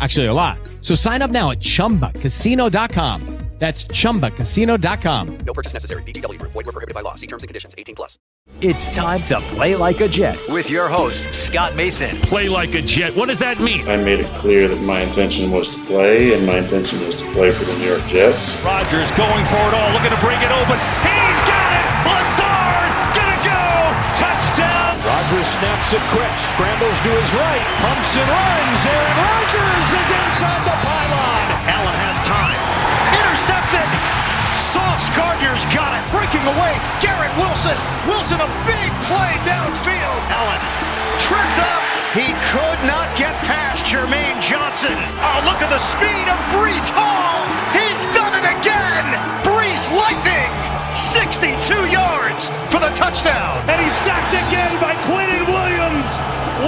Actually, a lot. So sign up now at chumbacasino.com. That's chumbacasino.com. No purchase necessary. VGW Group. Void were prohibited by law. See terms and conditions. 18 plus. It's time to play like a Jet with your host, Scott Mason. Play like a Jet. What does that mean? I made it clear that my intention was to play, and my intention was to play for the New York Jets. Rodgers going for it all, looking to bring it open. He's got it. Let's go. Touchdown. Rodgers snaps it quick, scrambles to his right, pumps and runs. Aaron Rodgers is inside the pylon. Allen has time. Intercepted. Sauce Gardner's got it. Breaking away. Garrett Wilson. Wilson a big play downfield. Allen tripped up. He could not get past Jermaine Johnson. Oh, look at the speed of Breece Hall. He's done it again. Breece Lightning. 62 yards for the touchdown. And he's sacked again by Williams.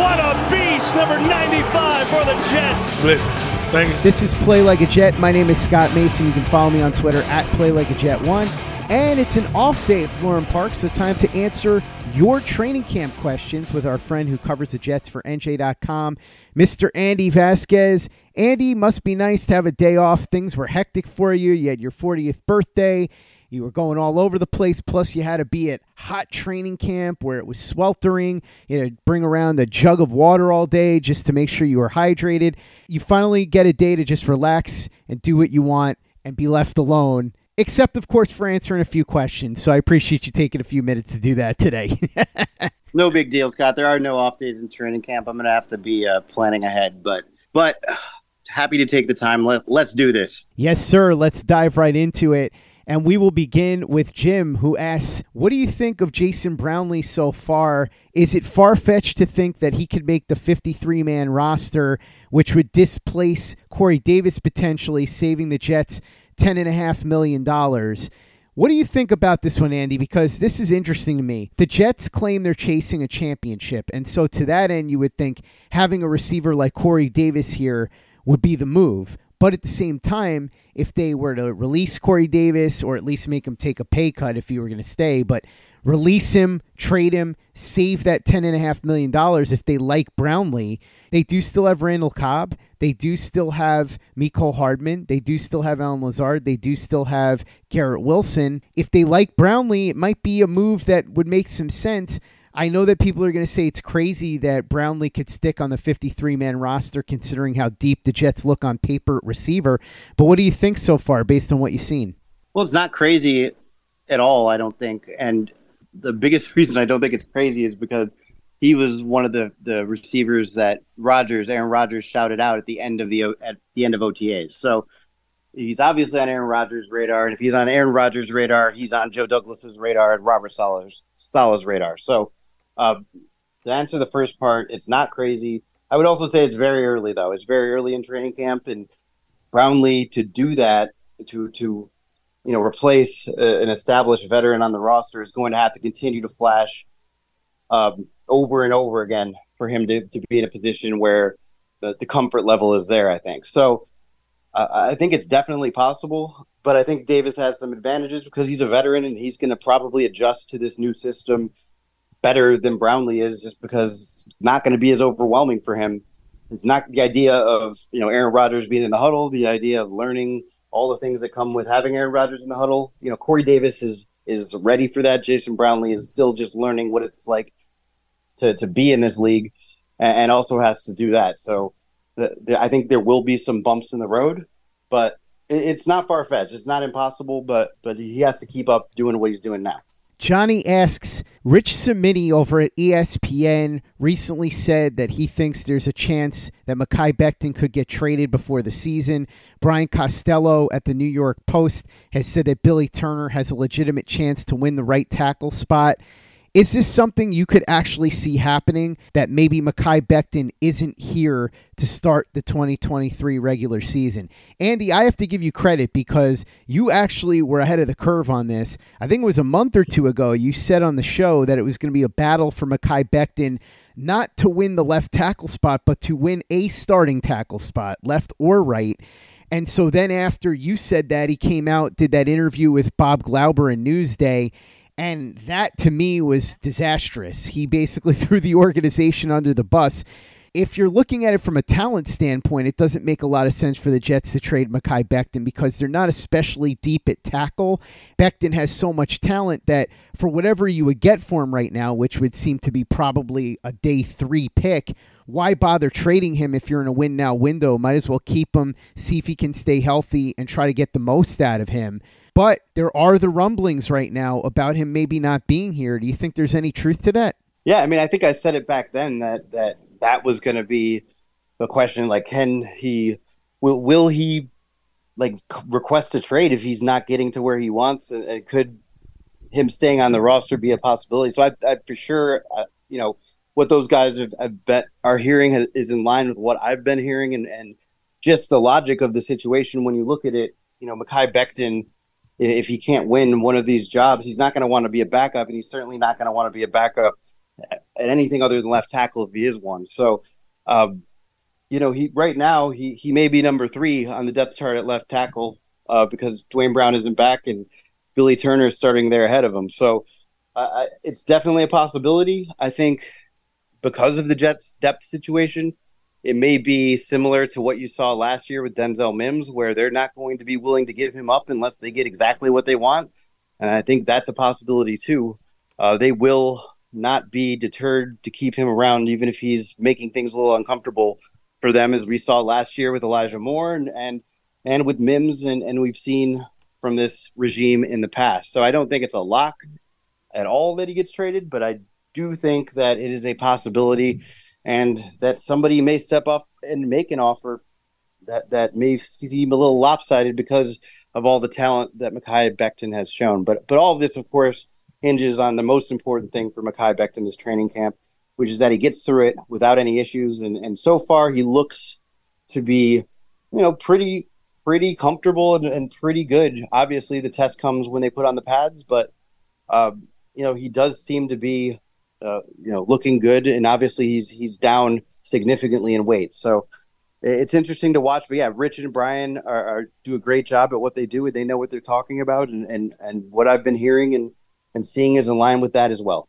What a beast, number 95 for the Jets. Listen, thank you. This is Play Like a Jet. My name is Scott Mason. You can follow me on Twitter at Play Like a Jet One. And it's an off day at Florham Park, so time to answer your training camp questions with our friend who covers the Jets for NJ.com, Mr. Andy Vasquez. Andy, must be nice to have a day off. Things were hectic for you. You had your 40th birthday. You were going all over the place. Plus, you had to be at hot training camp where it was sweltering. You had to bring around a jug of water all day just to make sure you were hydrated. You finally get a day to just relax and do what you want and be left alone. Except, of course, for answering a few questions. So I appreciate you taking a few minutes to do that today. no big deal, Scott. There are no off days in training camp. I'm going to have to be uh, planning ahead, but but happy to take the time. Let, let's do this. yes, sir. Let's dive right into it. And we will begin with Jim, who asks, What do you think of Jason Brownlee so far? Is it far fetched to think that he could make the 53 man roster, which would displace Corey Davis potentially, saving the Jets $10.5 million? What do you think about this one, Andy? Because this is interesting to me. The Jets claim they're chasing a championship. And so, to that end, you would think having a receiver like Corey Davis here would be the move. But at the same time, if they were to release Corey Davis or at least make him take a pay cut if he were going to stay, but release him, trade him, save that $10.5 million if they like Brownlee, they do still have Randall Cobb. They do still have Mecole Hardman. They do still have Allen Lazard. They do still have Garrett Wilson. If they like Brownlee, it might be a move that would make some sense. I know that people are going to say it's crazy that Brownlee could stick on the 53 man roster considering how deep the Jets look on paper receiver. But what do you think so far based on what you've seen? Well, it's not crazy at all, I don't think. And the biggest reason I don't think it's crazy is because he was one of the, the receivers that Rodgers, Aaron Rodgers, shouted out at the end of the at the end of OTAs. So he's obviously on Aaron Rodgers' radar, and if he's on Aaron Rodgers' radar, he's on Joe Douglas's radar and Robert Saleh's Saleh's radar. So uh, to answer the first part, it's not crazy. I would also say it's very early though. It's very early in training camp, and Brownlee to do that to to you know replace uh, an established veteran on the roster is going to have to continue to flash um, over and over again for him to, to be in a position where the, the comfort level is there. I think so. Uh, I think it's definitely possible, but I think Davis has some advantages because he's a veteran and he's going to probably adjust to this new system better than Brownlee is, just because it's not going to be as overwhelming for him. It's not the idea of you know Aaron Rodgers being in the huddle, the idea of learning all the things that come with having Aaron Rodgers in the huddle. You know, Corey Davis is is ready for that. Jason Brownlee is still just learning what it's like to to be in this league, and, and also has to do that. So, the, the, I think there will be some bumps in the road, but it, it's not far fetched. It's not impossible, but but he has to keep up doing what he's doing now. Johnny asks, Rich Cimini over at ESPN recently said that he thinks there's a chance that Mekhi Becton could get traded before the season. Brian Costello at the New York Post has said that Billy Turner has a legitimate chance to win the right tackle spot. Is this something you could actually see happening that maybe Mekhi Becton isn't here to start the 2023 regular season? Andy, I have to give you credit because you actually were ahead of the curve on this. I think it was a month or two ago you said on the show that it was going to be a battle for Mekhi Becton not to win the left tackle spot, but to win a starting tackle spot, left or right. And so then after you said that, he came out, did that interview with Bob Glauber in Newsday and that to me was disastrous. He basically threw the organization under the bus. If you're looking at it from a talent standpoint, it doesn't make a lot of sense for the Jets to trade Mekhi Becton because they're not especially deep at tackle. Becton has so much talent that for whatever you would get for him right now, which would seem to be probably a day three pick, why bother trading him if you're in a win now window? Might as well keep him, see if he can stay healthy, and try to get the most out of him. But there are the rumblings right now about him maybe not being here. Do you think there's any truth to that? Yeah, I mean, I think I said it back then that that that was going to be the question. Like, can he? Will will he? Like request a trade if he's not getting to where he wants, and, and could him staying on the roster be a possibility? So I, I for sure, uh, you know, what those guys have, have bet are hearing is in line with what I've been hearing, and and just the logic of the situation when you look at it. You know, Mekhi Becton if he can't win one of these jobs, he's not going to want to be a backup, and he's certainly not going to want to be a backup at anything other than left tackle if he is one. So, um, you know, he right now he he may be number three on the depth chart at left tackle uh, because Duane Brown isn't back and Billy Turner is starting there ahead of him. So, uh, it's definitely a possibility. I think because of the Jets' depth situation, it may be similar to what you saw last year with Denzel Mims, where they're not going to be willing to give him up unless they get exactly what they want. And I think that's a possibility too. Uh, they will not be deterred to keep him around, even if he's making things a little uncomfortable for them, as we saw last year with Elijah Moore and and, and with Mims, and, and we've seen from this regime in the past. So I don't think it's a lock at all that he gets traded, but I do think that it is a possibility and that somebody may step up and make an offer that that may seem a little lopsided because of all the talent that Mekhi Becton has shown. But but all of this, of course, hinges on the most important thing for Mekhi Becton this training camp, which is that he gets through it without any issues. And and so far, he looks to be, you know, pretty pretty comfortable and, and pretty good. Obviously, the test comes when they put on the pads, but um, you know, he does seem to be uh, you know, looking good, and obviously he's he's down significantly in weight. So it's interesting to watch. But yeah, Rich and Brian are, are, do a great job at what they do, and they know what they're talking about, and and and what I've been hearing and and seeing is in line with that as well.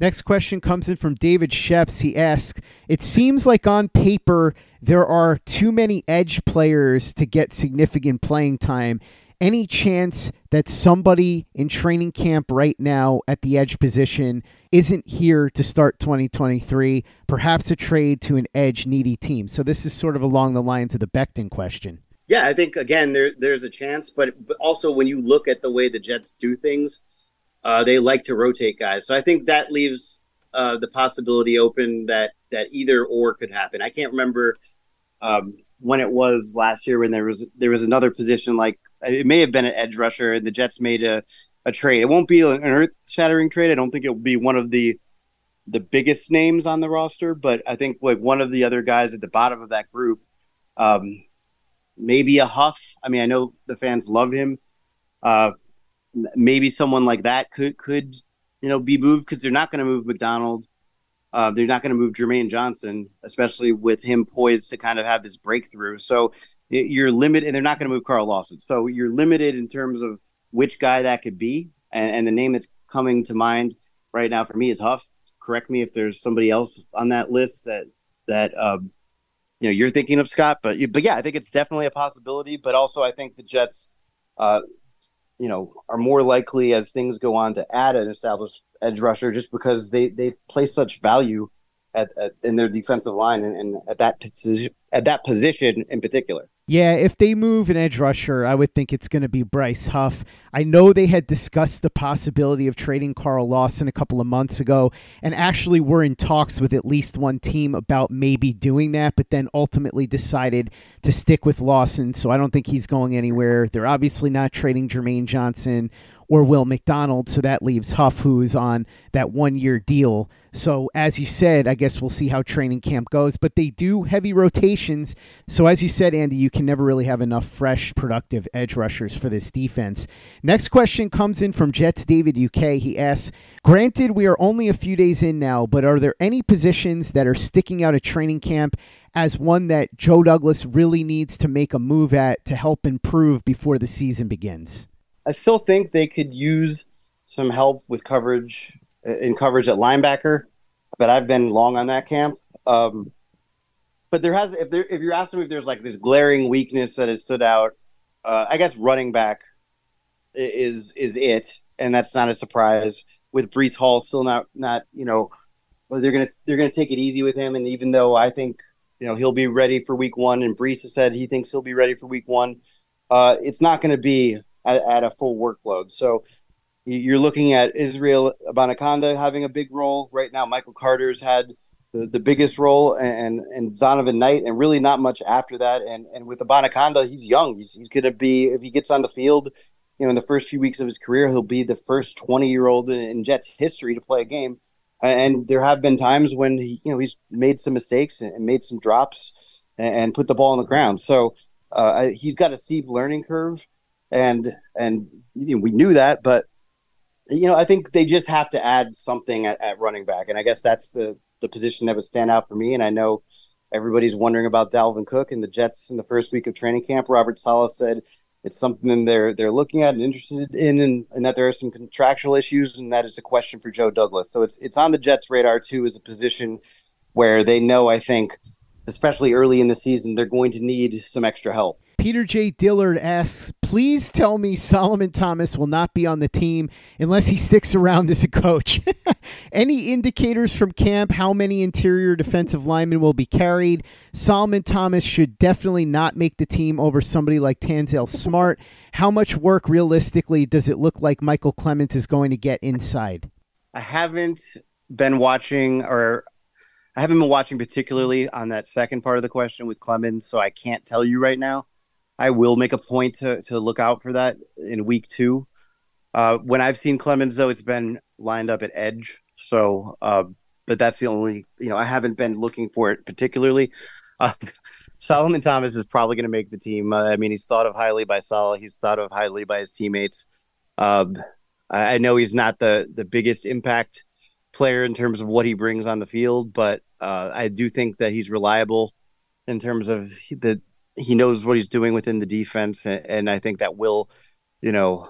Next question comes in from David Sheps. He asks, It seems like on paper there are too many edge players to get significant playing time. Any chance that somebody in training camp right now at the edge position isn't here to start 2023? Perhaps a trade to an edge needy team. So this is sort of along the lines of the Becton question. Yeah, I think again there there's a chance, but but also when you look at the way the Jets do things, uh, they like to rotate guys. So I think that leaves uh, the possibility open that that either or could happen. I can't remember um, when it was last year when there was there was another position like it may have been an edge rusher and the Jets made a, a trade. It won't be an earth shattering trade. I don't think it will be one of the the biggest names on the roster, but I think like one of the other guys at the bottom of that group, um, maybe a Huff. I mean, I know the fans love him. Uh, maybe someone like that could could you know be moved because they're not going to move McDonald. Uh, they're not going to move Jermaine Johnson, especially with him poised to kind of have this breakthrough. So you're limited, and they're not going to move Carl Lawson. So you're limited in terms of which guy that could be. And, and the name that's coming to mind right now for me is Huff. Correct me if there's somebody else on that list that that um, you know you're thinking of Scott, but but yeah, I think it's definitely a possibility. But also, I think the Jets uh, you know, are more likely as things go on to add an established edge rusher just because they, they place such value at, at in their defensive line and, and at that position at that position in particular. Yeah, if they move an edge rusher, I would think it's going to be Bryce Huff. I know they had discussed the possibility of trading Carl Lawson a couple of months ago and actually were in talks with at least one team about maybe doing that, but then ultimately decided to stick with Lawson. So I don't think he's going anywhere. They're obviously not trading Jermaine Johnson or Will McDonald. So that leaves Huff, who is on that one year deal. So, as you said, I guess we'll see how training camp goes. But they do heavy rotations. So, as you said, Andy, you can never really have enough fresh, productive edge rushers for this defense. Next question comes in from Jets David UK. He asks Granted, we are only a few days in now, but are there any positions that are sticking out at training camp as one that Joe Douglas really needs to make a move at to help improve before the season begins? I still think they could use some help with coverage uh, in coverage at linebacker, but I've been long on that camp. Um, but there has if there if you're asking me if there's like this glaring weakness that has stood out, uh, I guess running back is is it, and that's not a surprise. With Breece Hall still not not you know they're gonna they're gonna take it easy with him, and even though I think you know he'll be ready for week one, and Breece has said he thinks he'll be ready for week one, uh, it's not to be at, at a full workload. So you're looking at Israel Abanikanda having a big role right now. Michael Carter's had the, the biggest role, and and Zonovan Knight, and really not much after that. And and with Abanikanda, he's young. He's he's going to be if he gets on the field, you know, in the first few weeks of his career, he'll be the first 20 year old in, in Jets history to play a game. And there have been times when he, you know he's made some mistakes and made some drops and, and put the ball on the ground. So uh, he's got a steep learning curve and and you know, we knew that, but you know, I think they just have to add something at, at, running back, and I guess that's the the position that would stand out for me. And I know everybody's wondering about Dalvin Cook and the Jets in the first week of training camp. Robert Saleh said it's something they're they're looking at and interested in, and, and that there are some contractual issues, and that is a question for Joe Douglas. So it's it's on the Jets' radar too, as a position where they know, I think, especially early in the season, they're going to need some extra help. Peter J. Dillard asks, please tell me Solomon Thomas will not be on the team unless he sticks around as a coach. Any indicators from camp how many interior defensive linemen will be carried? Solomon Thomas should definitely not make the team over somebody like Tanzel Smart. How much work realistically does it look like Michael Clemons is going to get inside? I haven't been watching or I haven't been watching particularly on that second part of the question with Clemons, so I can't tell you right now. I will make a point to to look out for that in week two. Uh, when I've seen Clemons though, it's been lined up at edge. So, uh, but that's the only you know I haven't been looking for it particularly. Uh, Solomon Thomas is probably going to make the team. Uh, I mean, he's thought of highly by Saleh. He's thought of highly by his teammates. Um, I know he's not the the biggest impact player in terms of what he brings on the field, but uh, I do think that he's reliable in terms of the he knows what he's doing within the defense, and, and I think that will, you know,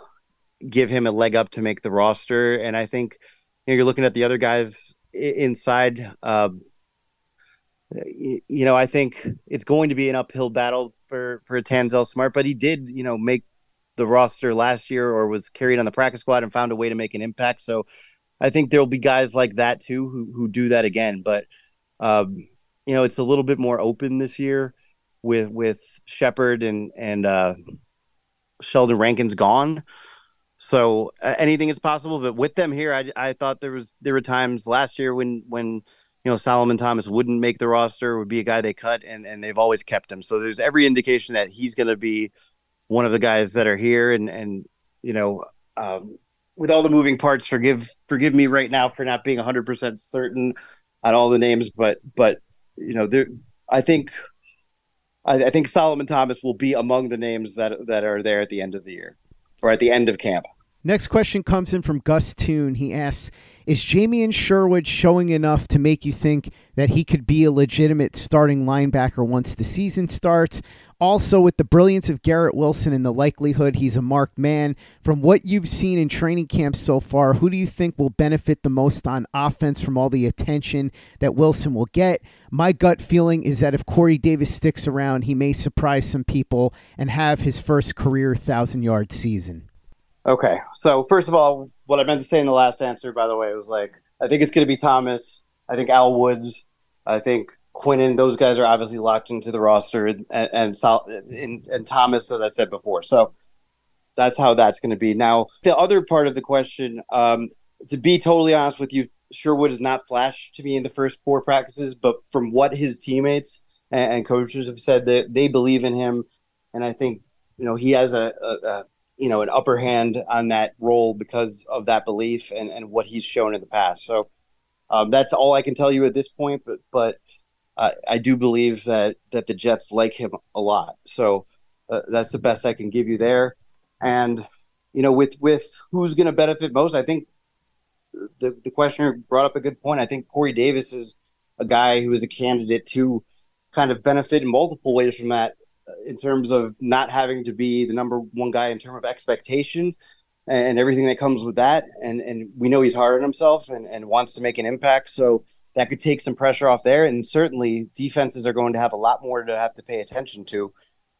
give him a leg up to make the roster. And I think you know, you're looking at the other guys inside. Um, you, you know, I think it's going to be an uphill battle for for Tanzel Smart, but he did, you know, make the roster last year or was carried on the practice squad and found a way to make an impact. So I think there'll be guys like that too who who do that again. But um, you know, it's a little bit more open this year with with Shepard and and uh, Sheldon Rankins gone. So uh, anything is possible. But with them here, I, I thought there was there were times last year when when you know Solomon Thomas wouldn't make the roster, would be a guy they cut, and and they've always kept him. So there's every indication that he's going to be one of the guys that are here, and and you know. Um, with all the moving parts, forgive forgive me right now for not being 100% certain on all the names, but but you know, there I think I, I, think Solomon Thomas will be among the names that that are there at the end of the year or at the end of camp. Next question comes in from Gus Toon. He asks, "Is Jamien Sherwood showing enough to make you think that he could be a legitimate starting linebacker once the season starts? Also, with the brilliance of Garrett Wilson and the likelihood he's a marked man, from what you've seen in training camp so far, who do you think will benefit the most on offense from all the attention that Wilson will get? My gut feeling is that if Corey Davis sticks around, he may surprise some people and have his first career thousand yard season. Okay. So, first of all, what I meant to say in the last answer, by the way, was like, I think it's going to be Thomas. I think Al Woods. I think Quinnen, those guys are obviously locked into the roster, and and, and, and Thomas, as I said before. So that's how that's going to be. Now, the other part of the question, um, to be totally honest with you, Sherwood has not flashed to me in the first four practices, but from what his teammates and, and coaches have said, that they believe in him, and I think you know he has a, a, a you know an upper hand on that role because of that belief and, and what he's shown in the past. So um, that's all I can tell you at this point. But but uh, I do believe that that the Jets like him a lot. So uh, that's the best I can give you there. And you know, with with who's going to benefit most, I think the the questioner brought up a good point. I think Corey Davis is a guy who is a candidate to kind of benefit in multiple ways from that, in terms of not having to be the number one guy in terms of expectation and everything that comes with that. And and we know he's hard on himself and, and wants to make an impact. So that could take some pressure off there. And certainly defenses are going to have a lot more to have to pay attention to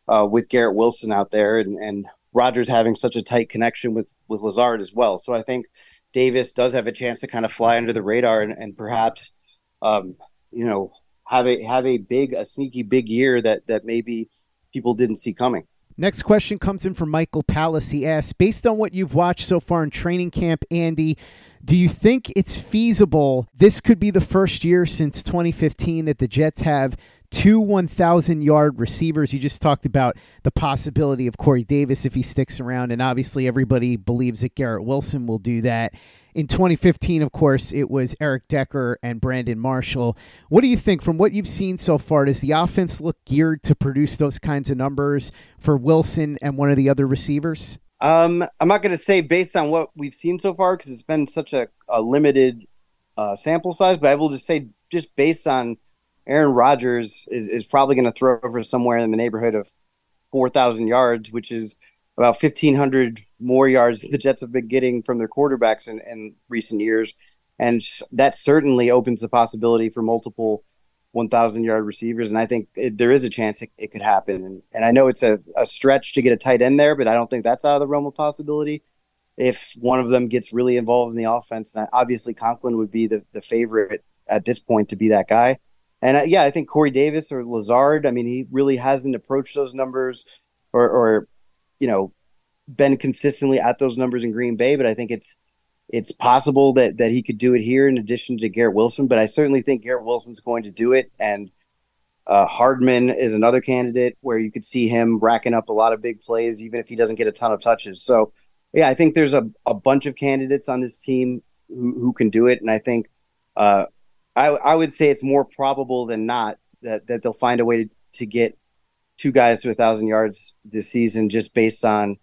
uh, with Garrett Wilson out there and, and Rodgers having such a tight connection with, with Lazard as well. So I think Davis does have a chance to kind of fly under the radar and, and perhaps, um, you know, have a have a big, a sneaky big year that that maybe people didn't see coming. Next question comes in from Michael Palace. He asks, based on what you've watched so far in training camp, Andy, do you think it's feasible? This could be the first year since 2015 that the Jets have two 1,000 yard receivers. You just talked about the possibility of Corey Davis if he sticks around, and obviously everybody believes that Garrett Wilson will do that. In 2015, of course, it was Eric Decker and Brandon Marshall. What do you think from what you've seen so far? Does the offense look geared to produce those kinds of numbers for Wilson and one of the other receivers? Um, I'm not going to say based on what we've seen so far because it's been such a, a limited uh, sample size, but I will just say just based on Aaron Rodgers is, is probably going to throw over somewhere in the neighborhood of 4,000 yards, which is about 1,500 more yards the Jets have been getting from their quarterbacks in, in recent years. And that certainly opens the possibility for multiple 1,000 yard receivers. And I think it, there is a chance it, it could happen. And, and, I know it's a, a stretch to get a tight end there, but I don't think that's out of the realm of possibility. If one of them gets really involved in the offense, and obviously Conklin would be the, the favorite at this point to be that guy. And uh, yeah, I think Corey Davis or Lazard, I mean, he really hasn't approached those numbers or, or, you know, been consistently at those numbers in Green Bay, but I think it's it's possible that that he could do it here in addition to Garrett Wilson, but I certainly think Garrett Wilson's going to do it. And uh, Hardman is another candidate where you could see him racking up a lot of big plays, even if he doesn't get a ton of touches. So, yeah, I think there's a, a bunch of candidates on this team who, who can do it. And I think uh, I, I would say it's more probable than not that, that they'll find a way to, to get two guys to a thousand yards this season just based on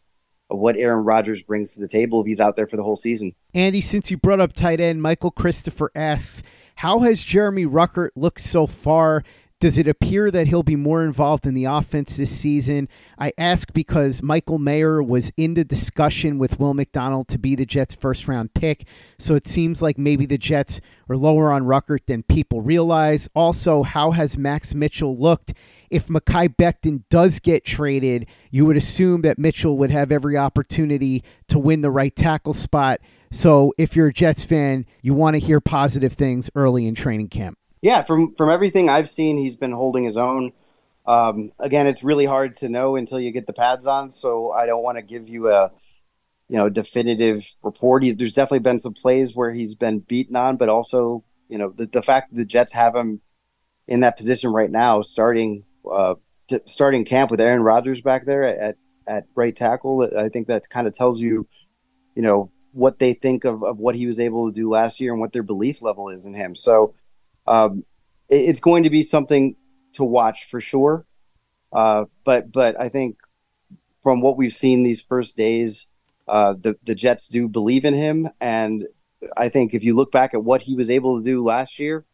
what Aaron Rodgers brings to the table if he's out there for the whole season. Andy, since you brought up tight end, Michael Christopher asks, how has Jeremy Ruckert looked so far? Does it appear that he'll be more involved in the offense this season? I ask because Michael Mayer was in the discussion with Will McDonald to be the Jets' first round pick. So it seems like maybe the Jets are lower on Ruckert than people realize. Also, how has Max Mitchell looked? If Mekhi Becton does get traded, you would assume that Mitchell would have every opportunity to win the right tackle spot. So if you're a Jets fan, you want to hear positive things early in training camp. Yeah, from from everything I've seen, he's been holding his own. Um, again, it's really hard to know until you get the pads on, so I don't want to give you a you know definitive report. He, there's definitely been some plays where he's been beaten on, but also you know the, the fact that the Jets have him in that position right now, starting uh, t- starting camp with Aaron Rodgers back there at at right tackle, I think that kind of tells you, you know, what they think of, of what he was able to do last year and what their belief level is in him. So um, it, it's going to be something to watch for sure. Uh, but but I think from what we've seen these first days, uh, the the Jets do believe in him, and I think if you look back at what he was able to do last year,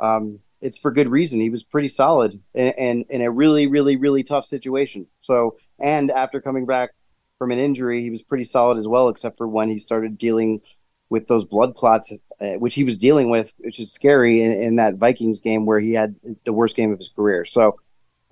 um, it's for good reason. He was pretty solid and, and in a really really really tough situation. So and after coming back from an injury, he was pretty solid as well, except for when he started dealing with those blood clots, uh, which he was dealing with, which is scary in, in, that Vikings game where he had the worst game of his career. So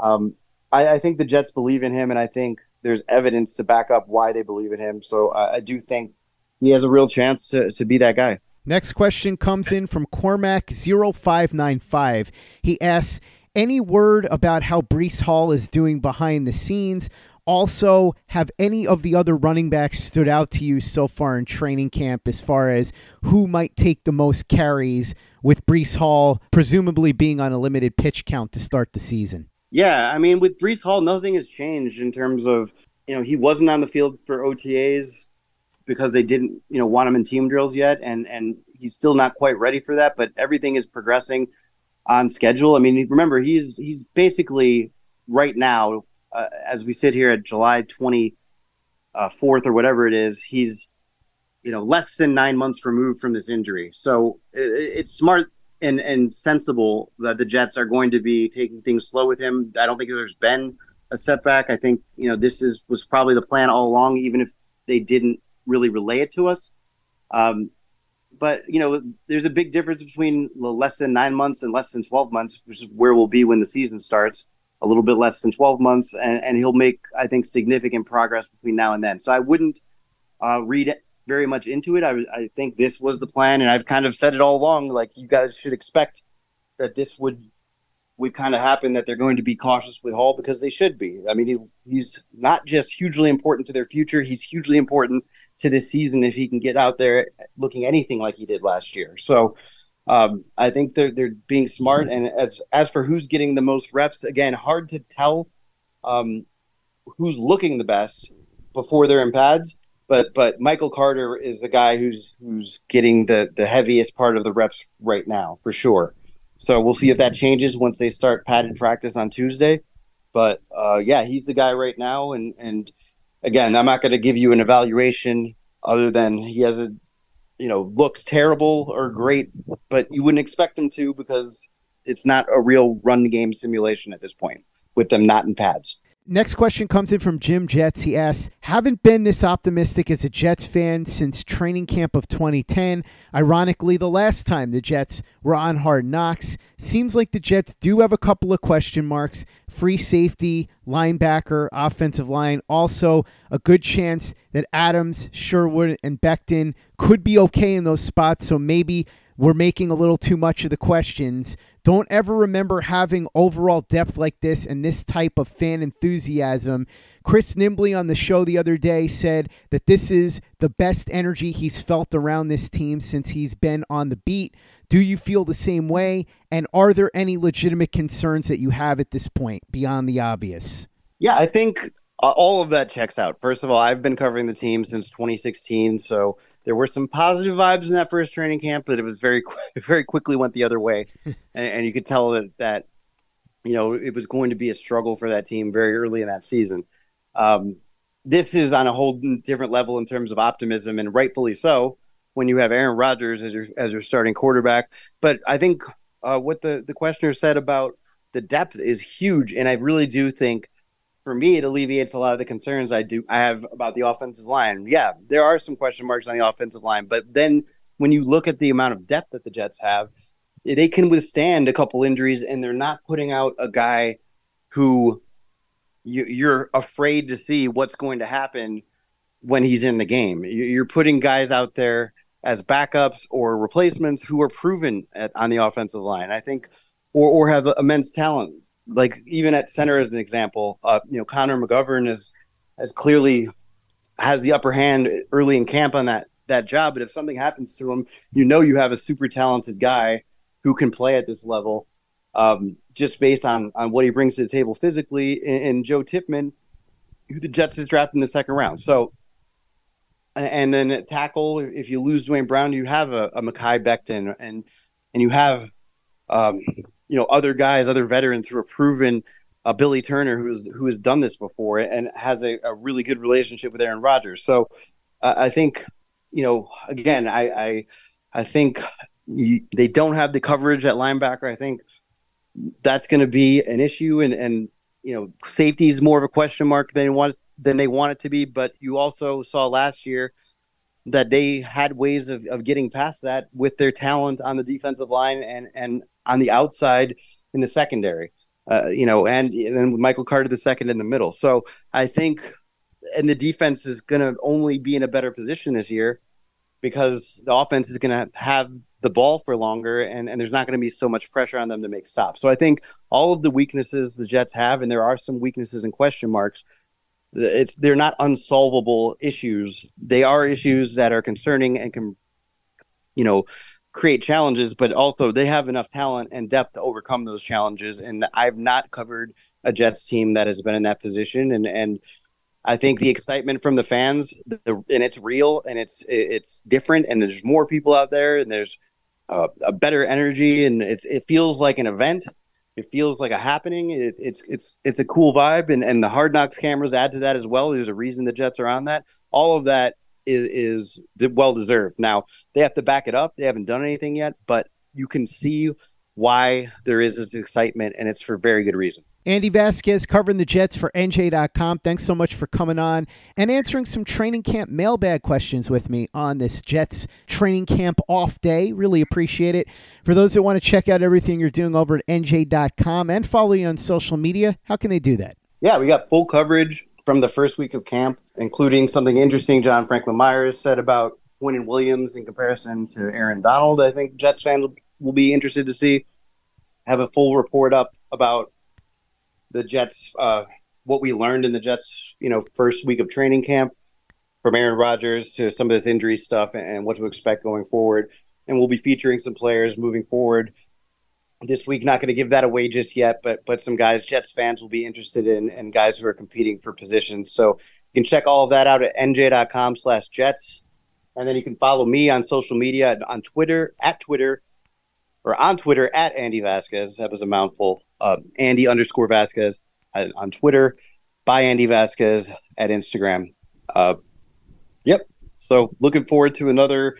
um, I, I, think the Jets believe in him, and I think there's evidence to back up why they believe in him. So I, do think he has a real chance to, to be that guy. Next question comes in from Cormac0595. He asks, any word about how Breece Hall is doing behind the scenes? Also, have any of the other running backs stood out to you so far in training camp as far as who might take the most carries with Breece Hall presumably being on a limited pitch count to start the season? Yeah, I mean, with Breece Hall, nothing has changed in terms of, you know, he wasn't on the field for OTAs because they didn't, you know, want him in team drills yet, and and he's still not quite ready for that. But everything is progressing on schedule. I mean, remember he's he's basically right now uh, as we sit here at July 24th uh, or whatever it is, he's you know less than nine months removed from this injury. So it, it's smart and and sensible that the Jets are going to be taking things slow with him. I don't think there's been a setback. I think you know this is was probably the plan all along, even if they didn't really relay it to us. Um, but you know, there's a big difference between less than nine months and less than 12 months, which is where we'll be when the season starts a little bit less than 12 months, and, and he'll make, I think, significant progress between now and then. So I wouldn't uh, read very much into it. I, I think this was the plan, and I've kind of said it all along. Like you guys should expect that this would would kind of happen. That they're going to be cautious with Hall because they should be. I mean, he, he's not just hugely important to their future; he's hugely important to this season if he can get out there looking anything like he did last year. So um, I think they're they're being smart, and as as for who's getting the most reps, again, hard to tell um, who's looking the best before they're in pads. But but Michael Carter is the guy who's who's getting the the heaviest part of the reps right now for sure. So we'll see if that changes once they start padded practice on Tuesday. But uh, yeah, he's the guy right now, and and again, I'm not going to give you an evaluation other than he has a you know, look terrible or great, but you wouldn't expect them to because it's not a real run game simulation at this point with them not in pads. Next question comes in from Jim Jets. He asks, Haven't been this optimistic as a Jets fan since training camp of 2010. Ironically, the last time the Jets were on hard knocks. Seems like the Jets do have a couple of question marks free safety, linebacker, offensive line. Also, a good chance that Adams, Sherwood, and Becton could be okay in those spots. So maybe we're making a little too much of the questions. Don't ever remember having overall depth like this and this type of fan enthusiasm. Chris Nimbley on the show the other day said that this is the best energy he's felt around this team since he's been on the beat. Do you feel the same way? And are there any legitimate concerns that you have at this point beyond the obvious? Yeah, I think all of that checks out. First of all, I've been covering the team since 2016, so there were some positive vibes in that first training camp, but it was very, very quickly went the other way, and, and, you could tell that that you know it was going to be a struggle for that team very early in that season. Um, this is on a whole different level in terms of optimism, and rightfully so when you have Aaron Rodgers as your as your starting quarterback. But I think uh, what the the questioner said about the depth is huge, and I really do think for me it alleviates a lot of the concerns I do I have about the offensive line. Yeah, there are some question marks on the offensive line, but then when you look at the amount of depth that the Jets have, they can withstand a couple injuries, and they're not putting out a guy who you, you're afraid to see what's going to happen when he's in the game. You're putting guys out there as backups or replacements who are proven at, on the offensive line. I think, or or have immense talent. Like even at center, as an example, uh, you know, Connor McGovern is has clearly has the upper hand early in camp on that that job. But if something happens to him, you know you have a super talented guy who can play at this level, um, just based on on what he brings to the table physically. And, and Joe Tippmann, who the Jets has drafted in the second round, so and then at tackle, if you lose Duane Brown, you have a, a Mekhi Becton, and and you have um, you know other guys, other veterans who are proven. Uh, Billy Turner, who's who has done this before and has a, a really good relationship with Aaron Rodgers. So uh, I think you know again, I I, I think you, they don't have the coverage at linebacker. I think that's going to be an issue, and and you know safety is more of a question mark than want than they want it to be. But you also saw last year that they had ways of, of getting past that with their talent on the defensive line and, and on the outside in the secondary. Uh, you know, and, and then Michael Carter the second in the middle. So I think, and the defense is going to only be in a better position this year because the offense is going to have the ball for longer and, and there's not going to be so much pressure on them to make stops. So I think all of the weaknesses the Jets have, and there are some weaknesses and question marks, it's they're not unsolvable issues. They are issues that are concerning and can, you know, create challenges. But also, they have enough talent and depth to overcome those challenges. And I've not covered a Jets team that has been in that position. And and I think the excitement from the fans, the, and it's real and it's it's different. And there's more people out there, and there's uh, a better energy, and it it feels like an event it feels like a happening. It, it's it's it's a cool vibe, and and the Hard Knocks cameras add to that as well. There's a reason the Jets are on that. All of that is is well deserved. Now they have to back it up. They haven't done anything yet, but you can see why there is this excitement, and it's for very good reason. Andy Vasquez covering the Jets for NJ.com. Thanks so much for coming on and answering some training camp mailbag questions with me on this Jets training camp off day. Really appreciate it. For those that want to check out everything you're doing over at NJ.com and follow you on social media, how can they do that? Yeah, we got full coverage from the first week of camp, including something interesting John Franklin Myers said about Quinnen Williams in comparison to Aaron Donald. I think Jets fans will be interested to see. Have a full report up about the Jets, uh, what we learned in the Jets, you know, first week of training camp from Aaron Rodgers to some of this injury stuff and, what to expect going forward. And we'll be featuring some players moving forward this week. Not going to give that away just yet, but but some guys Jets fans will be interested in and guys who are competing for positions. So you can check all of that out at nj.com slash Jets. And then you can follow me on social media on Twitter at Twitter or on Twitter at Andy Vasquez. That was a mouthful. Uh, Andy underscore Vasquez on Twitter. By Andy Vasquez at Instagram. Uh, yep. So looking forward to another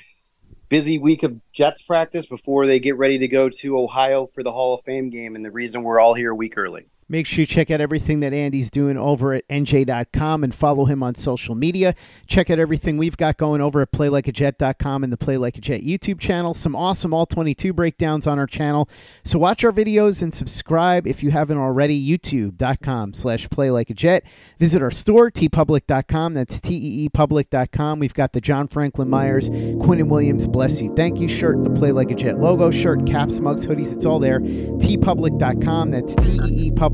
busy week of Jets practice before they get ready to go to Ohio for the Hall of Fame game. And the reason we're all here a week early. Make sure you check out everything that Andy's doing over at NJ.com and follow him on social media. Check out everything we've got going over at PlayLikeAJet.com and the Play Like a Jet YouTube channel. Some awesome All 22 breakdowns on our channel. So watch our videos and subscribe if you haven't already. YouTube.com slash PlayLikeAJet. Visit our store, teepublic.com. That's T-E-E-Public.com. We've got the John Franklin Myers, Quinnen Williams, Bless You, Thank You shirt, the Play Like a Jet logo shirt, caps, mugs, hoodies. It's all there. teepublic.com. That's T-E-E-Public